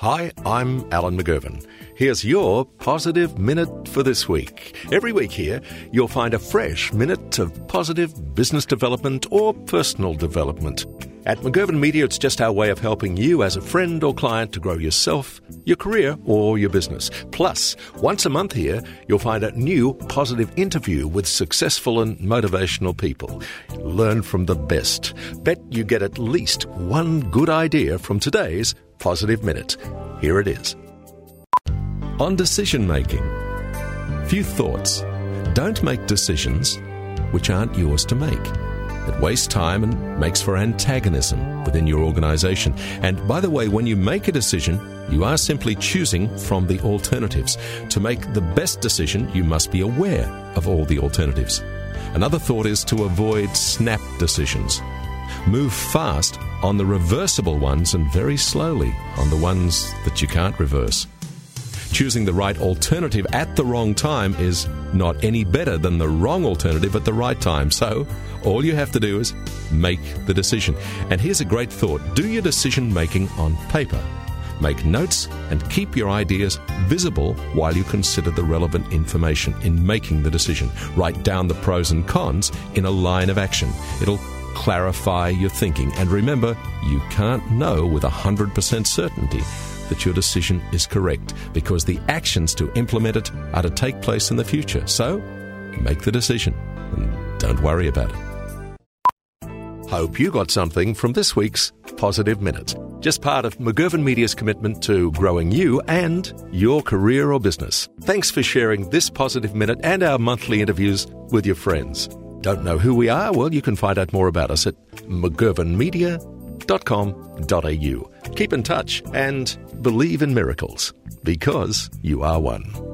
Hi, I'm Alan McGovern. Here's your positive minute for this week. Every week here, you'll find a fresh minute of positive business development or personal development. At McGovern Media, it's just our way of helping you as a friend or client to grow yourself, your career, or your business. Plus, once a month here, you'll find a new positive interview with successful and motivational people. Learn from the best. Bet you get at least one good idea from today's Positive Minute. Here it is. On decision making, few thoughts. Don't make decisions which aren't yours to make. It wastes time and makes for antagonism within your organization. And by the way, when you make a decision, you are simply choosing from the alternatives. To make the best decision, you must be aware of all the alternatives. Another thought is to avoid snap decisions. Move fast on the reversible ones and very slowly on the ones that you can't reverse. Choosing the right alternative at the wrong time is not any better than the wrong alternative at the right time. So, all you have to do is make the decision. And here's a great thought do your decision making on paper. Make notes and keep your ideas visible while you consider the relevant information in making the decision. Write down the pros and cons in a line of action. It'll clarify your thinking. And remember, you can't know with 100% certainty that your decision is correct because the actions to implement it are to take place in the future. So, make the decision and don't worry about it. Hope you got something from this week's Positive Minute. Just part of McGovern Media's commitment to growing you and your career or business. Thanks for sharing this Positive Minute and our monthly interviews with your friends. Don't know who we are? Well, you can find out more about us at mcgovernmedia.com.au. Keep in touch and believe in miracles because you are one.